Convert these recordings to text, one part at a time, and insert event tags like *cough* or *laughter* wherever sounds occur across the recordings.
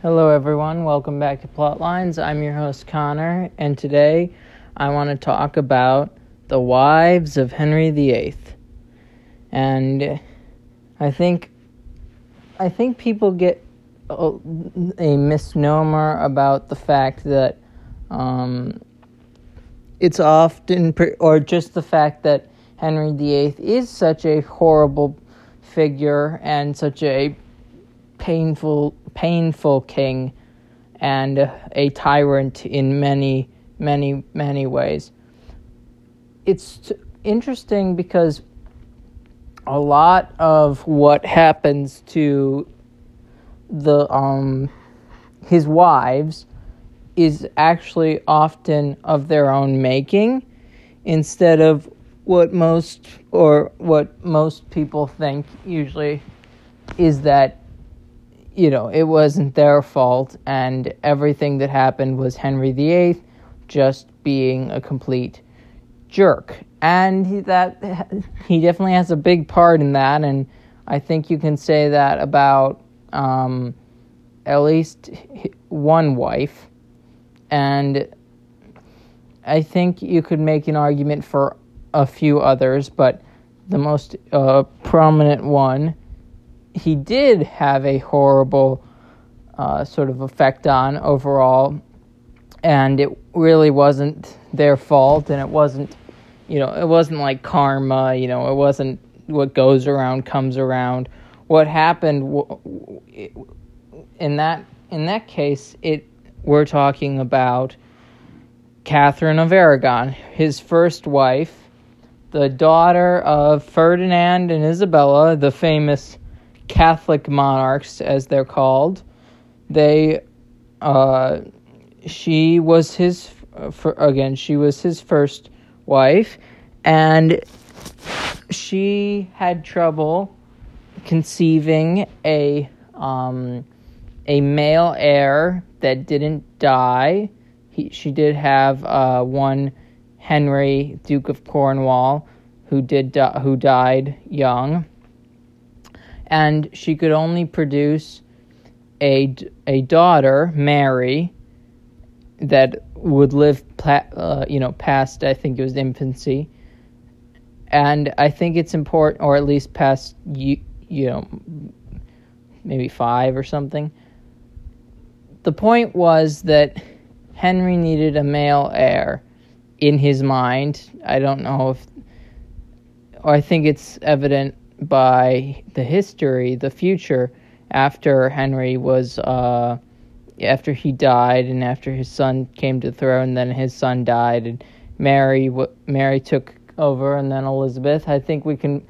Hello, everyone. Welcome back to Plotlines. I'm your host, Connor, and today I want to talk about the wives of Henry VIII. And I think I think people get a, a misnomer about the fact that um, it's often, or just the fact that Henry VIII is such a horrible figure and such a painful painful king and a tyrant in many many many ways. It's interesting because a lot of what happens to the um his wives is actually often of their own making instead of what most or what most people think usually is that you know it wasn't their fault and everything that happened was Henry VIII just being a complete jerk. And he, that *laughs* he definitely has a big part in that and I think you can say that about um, at least one wife. And I think you could make an argument for a few others, but the most uh, prominent one, he did have a horrible uh, sort of effect on overall, and it really wasn't their fault, and it wasn't, you know, it wasn't like karma, you know, it wasn't what goes around comes around. What happened in that in that case, it we're talking about Catherine of Aragon, his first wife the daughter of Ferdinand and Isabella, the famous Catholic monarchs, as they're called. They, uh, she was his, for, again, she was his first wife, and she had trouble conceiving a, um, a male heir that didn't die. He, she did have uh, one Henry, Duke of Cornwall, who did di- who died young, and she could only produce a a daughter, Mary, that would live, uh, you know, past I think it was infancy, and I think it's important, or at least past you you know maybe five or something. The point was that Henry needed a male heir in his mind. I don't know if, or I think it's evident by the history, the future after Henry was, uh, after he died and after his son came to the throne, then his son died and Mary, Mary took over and then Elizabeth. I think we can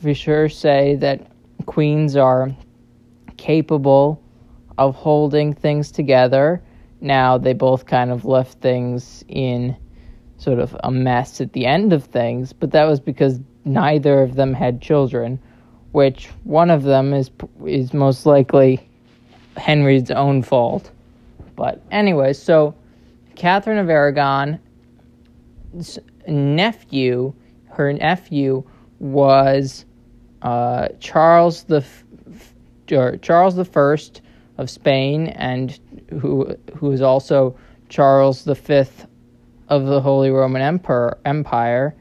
for sure say that queens are capable of holding things together. Now they both kind of left things in sort of a mess at the end of things, but that was because neither of them had children, which one of them is is most likely Henry's own fault. But anyway, so Catherine of Aragon's nephew, her nephew was uh, Charles the or Charles the First of Spain, and who who is also Charles the Fifth of the Holy Roman Emperor, Empire,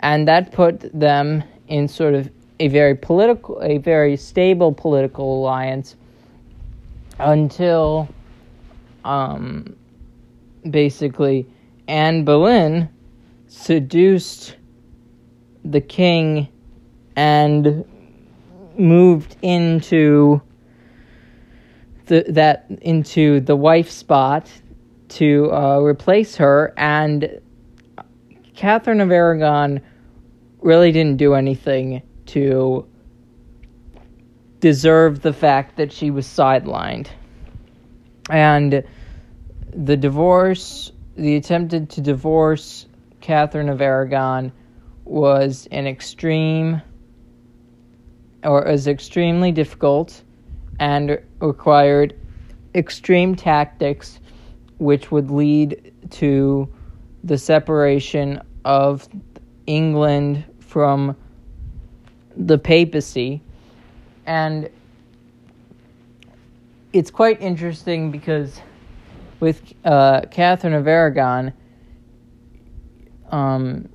and that put them in sort of a very political, a very stable political alliance until um, basically Anne Boleyn seduced the king and moved into the that into the wife spot to uh, replace her, and Catherine of Aragon really didn't do anything to deserve the fact that she was sidelined. And the divorce, the attempted to divorce Catherine of Aragon was an extreme or was extremely difficult and required extreme tactics which would lead to the separation of England from the papacy. And it's quite interesting because with uh, Catherine of Aragon, um,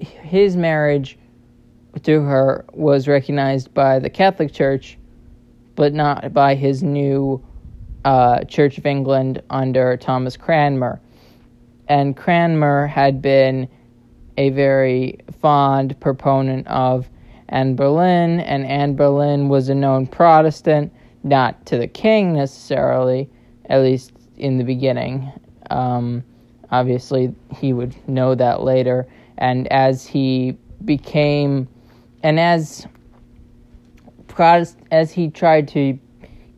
his marriage to her was recognized by the Catholic Church, but not by his new uh, Church of England under Thomas Cranmer. And Cranmer had been a very fond proponent of Anne Boleyn, and Anne Boleyn was a known Protestant, not to the king necessarily, at least in the beginning. Um, obviously, he would know that later. And as he became, and as Protest, as he tried to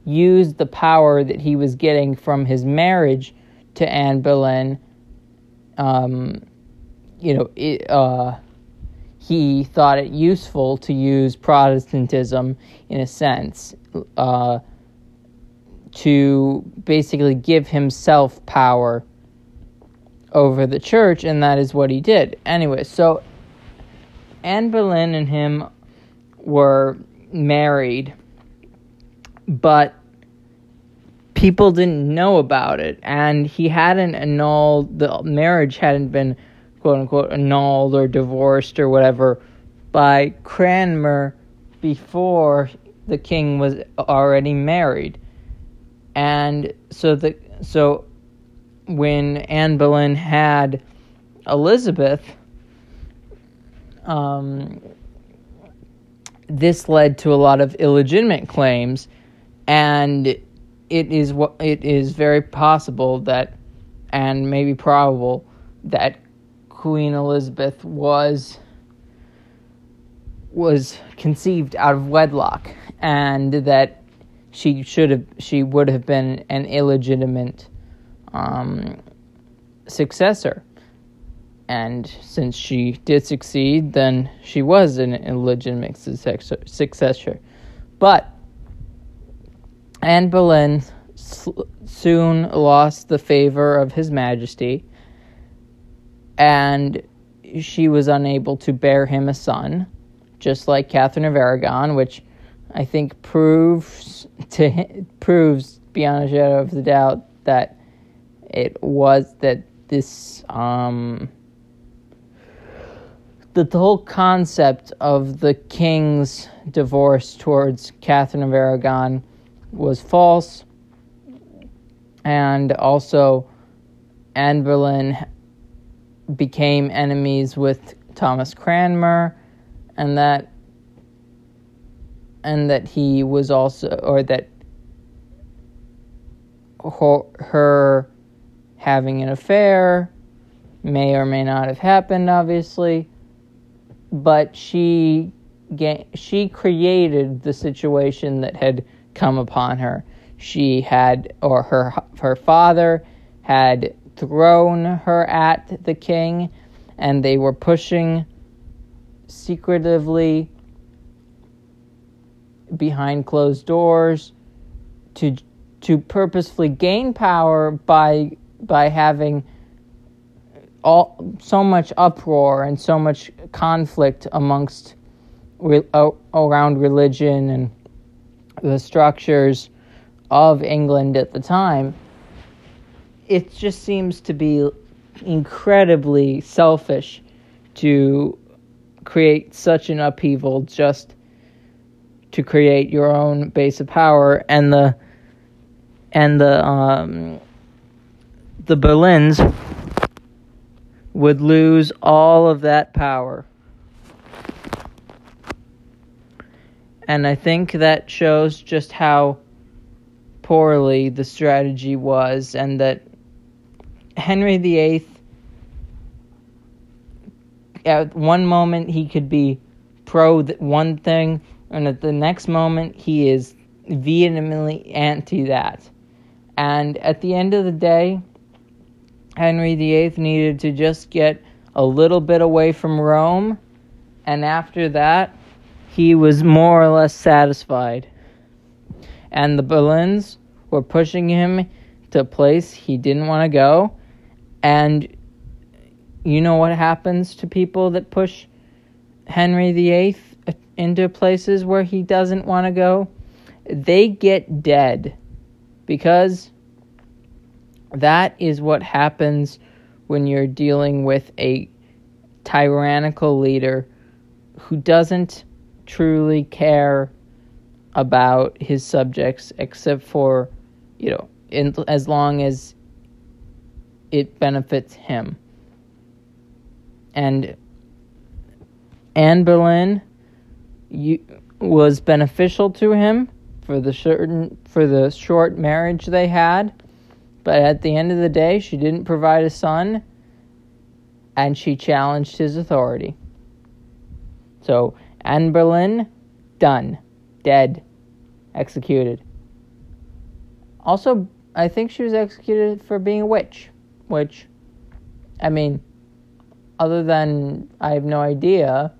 use the power that he was getting from his marriage to Anne Boleyn, um, you know, it, uh, he thought it useful to use Protestantism in a sense uh, to basically give himself power over the church, and that is what he did. Anyway, so Anne Boleyn and him were married, but people didn't know about it, and he hadn't annulled the marriage hadn't been quote unquote annulled or divorced or whatever by Cranmer before the king was already married. And so the so when Anne Boleyn had Elizabeth, um, this led to a lot of illegitimate claims, and it is what it is very possible that, and maybe probable that Queen Elizabeth was was conceived out of wedlock and that she should have she would have been an illegitimate um, successor. And since she did succeed then she was an illegitimate successor but Anne Boleyn soon lost the favor of His Majesty and she was unable to bear him a son, just like Catherine of Aragon, which I think proves to proves beyond a shadow of the doubt that it was that this um, that the whole concept of the king's divorce towards Catherine of Aragon was false, and also Anne Boleyn became enemies with Thomas Cranmer, and that and that he was also, or that her, having an affair may or may not have happened, obviously, but she she created the situation that had come upon her. She had, or her her father had thrown her at the king, and they were pushing secretively behind closed doors to to purposefully gain power by by having all so much uproar and so much conflict amongst re, around religion and the structures of England at the time it just seems to be incredibly selfish to create such an upheaval just to create your own base of power and the and the um, the Boleyns would lose all of that power. And I think that shows just how poorly the strategy was and that Henry VIII, at one moment he could be pro one thing, and at the next moment he is vehemently anti that. And at the end of the day, Henry VIII needed to just get a little bit away from Rome, and after that, he was more or less satisfied. And the Boleyns were pushing him to a place he didn't want to go, and you know what happens to people that push Henry VIII into places where he doesn't want to go? they get dead because that is what happens when you're dealing with a tyrannical leader who doesn't truly care about his subjects except for, you know, in, as long as it benefits him. And Anne Boleyn you, was beneficial to him for the certain for the short marriage they had, but at the end of the day, she didn't provide a son, and she challenged his authority. So Anne Boleyn, done, dead, executed. Also, I think she was executed for being a witch, which, I mean, other than I have no idea.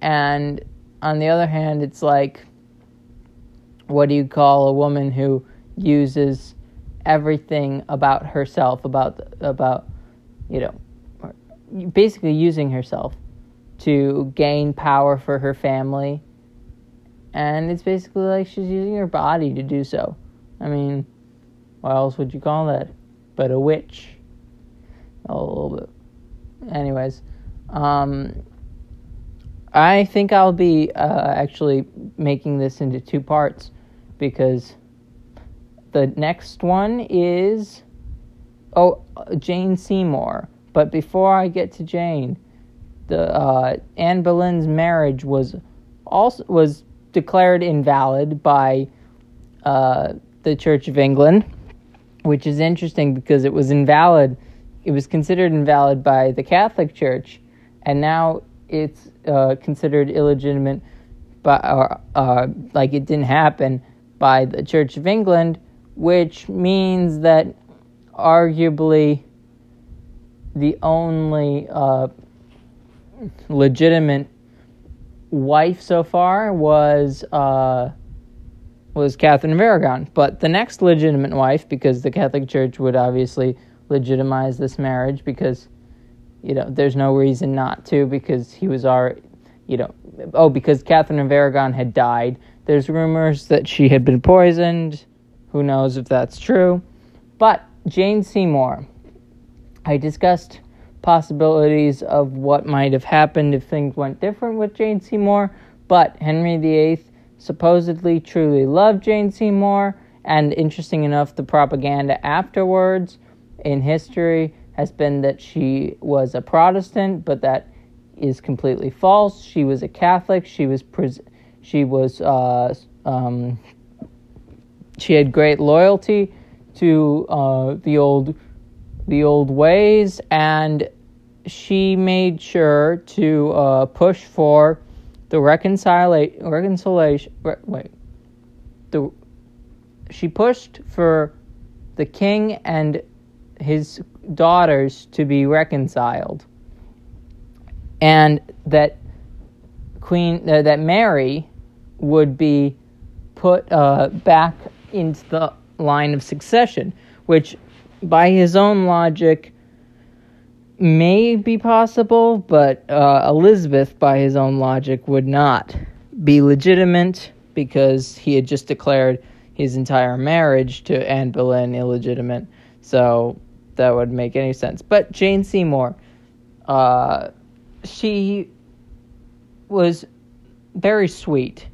And on the other hand, it's like, what do you call a woman who uses everything about herself, about about you know, basically using herself to gain power for her family. And it's basically like she's using her body to do so. I mean, what else would you call that? But a witch. A little bit. Anyways, um, I think I'll be uh, actually making this into two parts because the next one is oh Jane Seymour. But before I get to Jane, the uh, Anne Boleyn's marriage was also was declared invalid by uh, the Church of England, which is interesting because it was invalid. It was considered invalid by the Catholic Church, and now it's uh, considered illegitimate, by, uh, uh, like it didn't happen by the Church of England, which means that arguably the only uh, legitimate wife so far was uh, was Catherine of Aragon. But the next legitimate wife, because the Catholic Church would obviously legitimize this marriage, because you know there's no reason not to, because he was our, you know, oh because Catherine of Aragon had died. There's rumors that she had been poisoned. Who knows if that's true? But Jane Seymour, I discussed possibilities of what might have happened if things went different with Jane Seymour, but Henry VIII supposedly truly loved Jane Seymour, and interesting enough, the propaganda afterwards in history has been that she was a Protestant, but that is completely false. She was a Catholic. She was pres- she was uh, um, she had great loyalty to uh, the old the old ways, and she made sure to uh, push for the reconciliation. Reconciliation. Re- wait. The she pushed for the king and his daughters to be reconciled, and that Queen uh, that Mary would be put uh, back into the line of succession, which by his own logic, may be possible, but uh, Elizabeth, by his own logic, would not be legitimate because he had just declared his entire marriage to Anne Boleyn illegitimate. So that would make any sense. But Jane Seymour, uh, she was very sweet,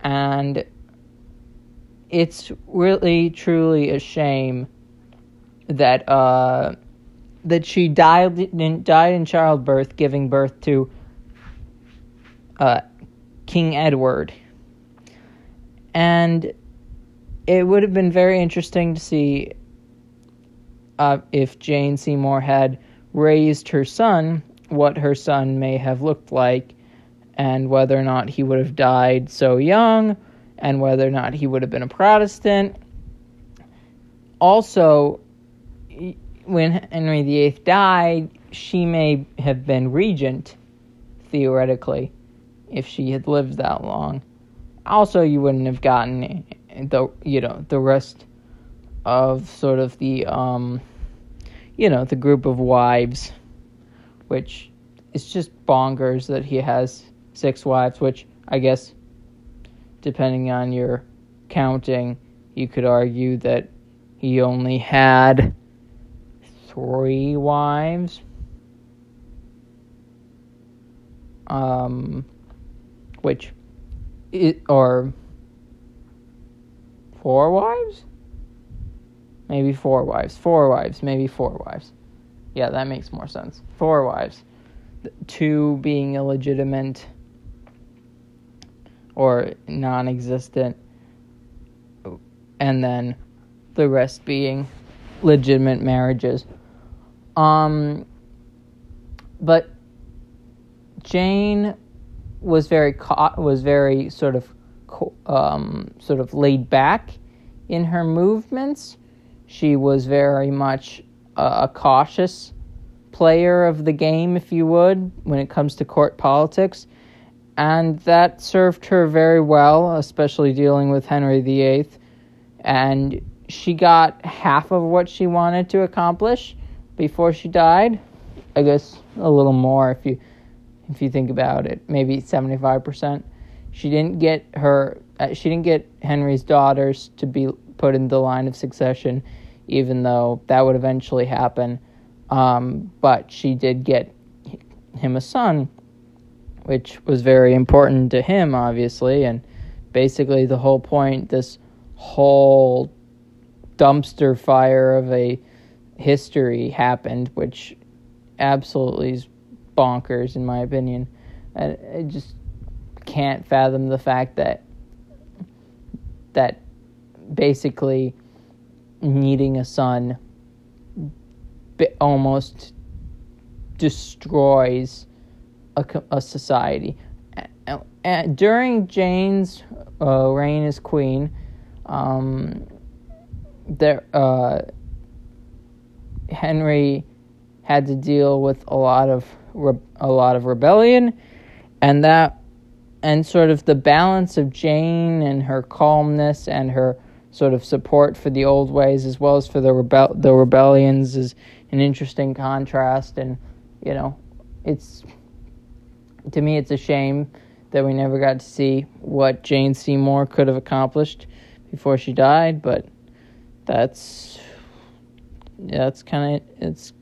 and it's really truly a shame that uh, that she died in, died in childbirth, giving birth to uh, King Edward, and it would have been very interesting to see uh, if Jane Seymour had raised her son, what her son may have looked like, and whether or not he would have died so young, and whether or not he would have been a Protestant. Also, when Henry VIII died, she may have been regent, theoretically, if she had lived that long. Also, you wouldn't have gotten the you know the rest of sort of the um you know the group of wives, which is just bonkers that he has six wives, which I guess depending on your counting, you could argue that he only had three wives. Um, which, it, or four wives? Maybe four wives. Four wives, maybe four wives. Yeah, that makes more sense. Four wives. Two being illegitimate or non existent, and then the rest being legitimate marriages. Um, but Jane was very caught, was very sort of um, sort of laid back in her movements. She was very much a, a cautious player of the game, if you would, when it comes to court politics. And that served her very well, especially dealing with Henry VIII. And she got half of what she wanted to accomplish before she died. I guess a little more if you if you think about it, maybe 75%. She didn't get her uh, she didn't get Henry's daughters to be put in the line of succession even though that would eventually happen. Um, but she did get him a son, which was very important to him, obviously. And basically, the whole point, this whole dumpster fire of a history happened, which absolutely is bonkers, in my opinion. And I just can't fathom the fact that that basically needing a son almost destroys a, a society. And during Jane's uh, reign as queen, um, there uh, Henry had to deal with a lot of re- a lot of rebellion, and that and sort of the balance of Jane and her calmness and her sort of support for the old ways as well as for the rebel the rebellions is an interesting contrast. And you know it's to me it's a shame that we never got to see what Jane Seymour could have accomplished before she died but that's yeah, that's kind of it's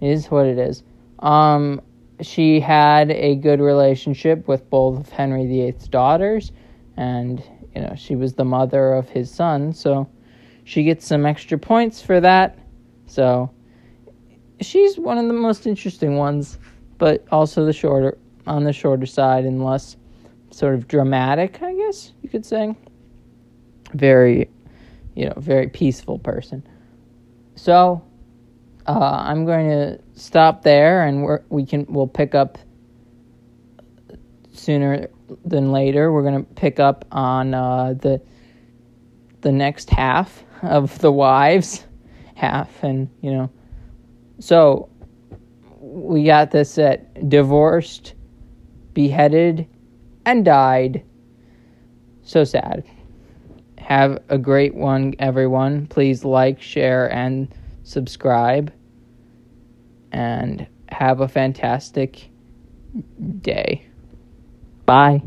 it is what it is um she had a good relationship with both of Henry VIII's daughters and you know, she was the mother of his son, so she gets some extra points for that. So she's one of the most interesting ones, but also the shorter on the shorter side and less sort of dramatic, I guess you could say. Very, you know, very peaceful person. So uh, I'm going to stop there, and we we can we'll pick up sooner than later. We're gonna pick up on uh, the the next half of the wives half, and you know, so we got this at divorced, beheaded, and died. So sad. Have a great one, everyone. Please like, share, and subscribe. And have a fantastic day. Bye.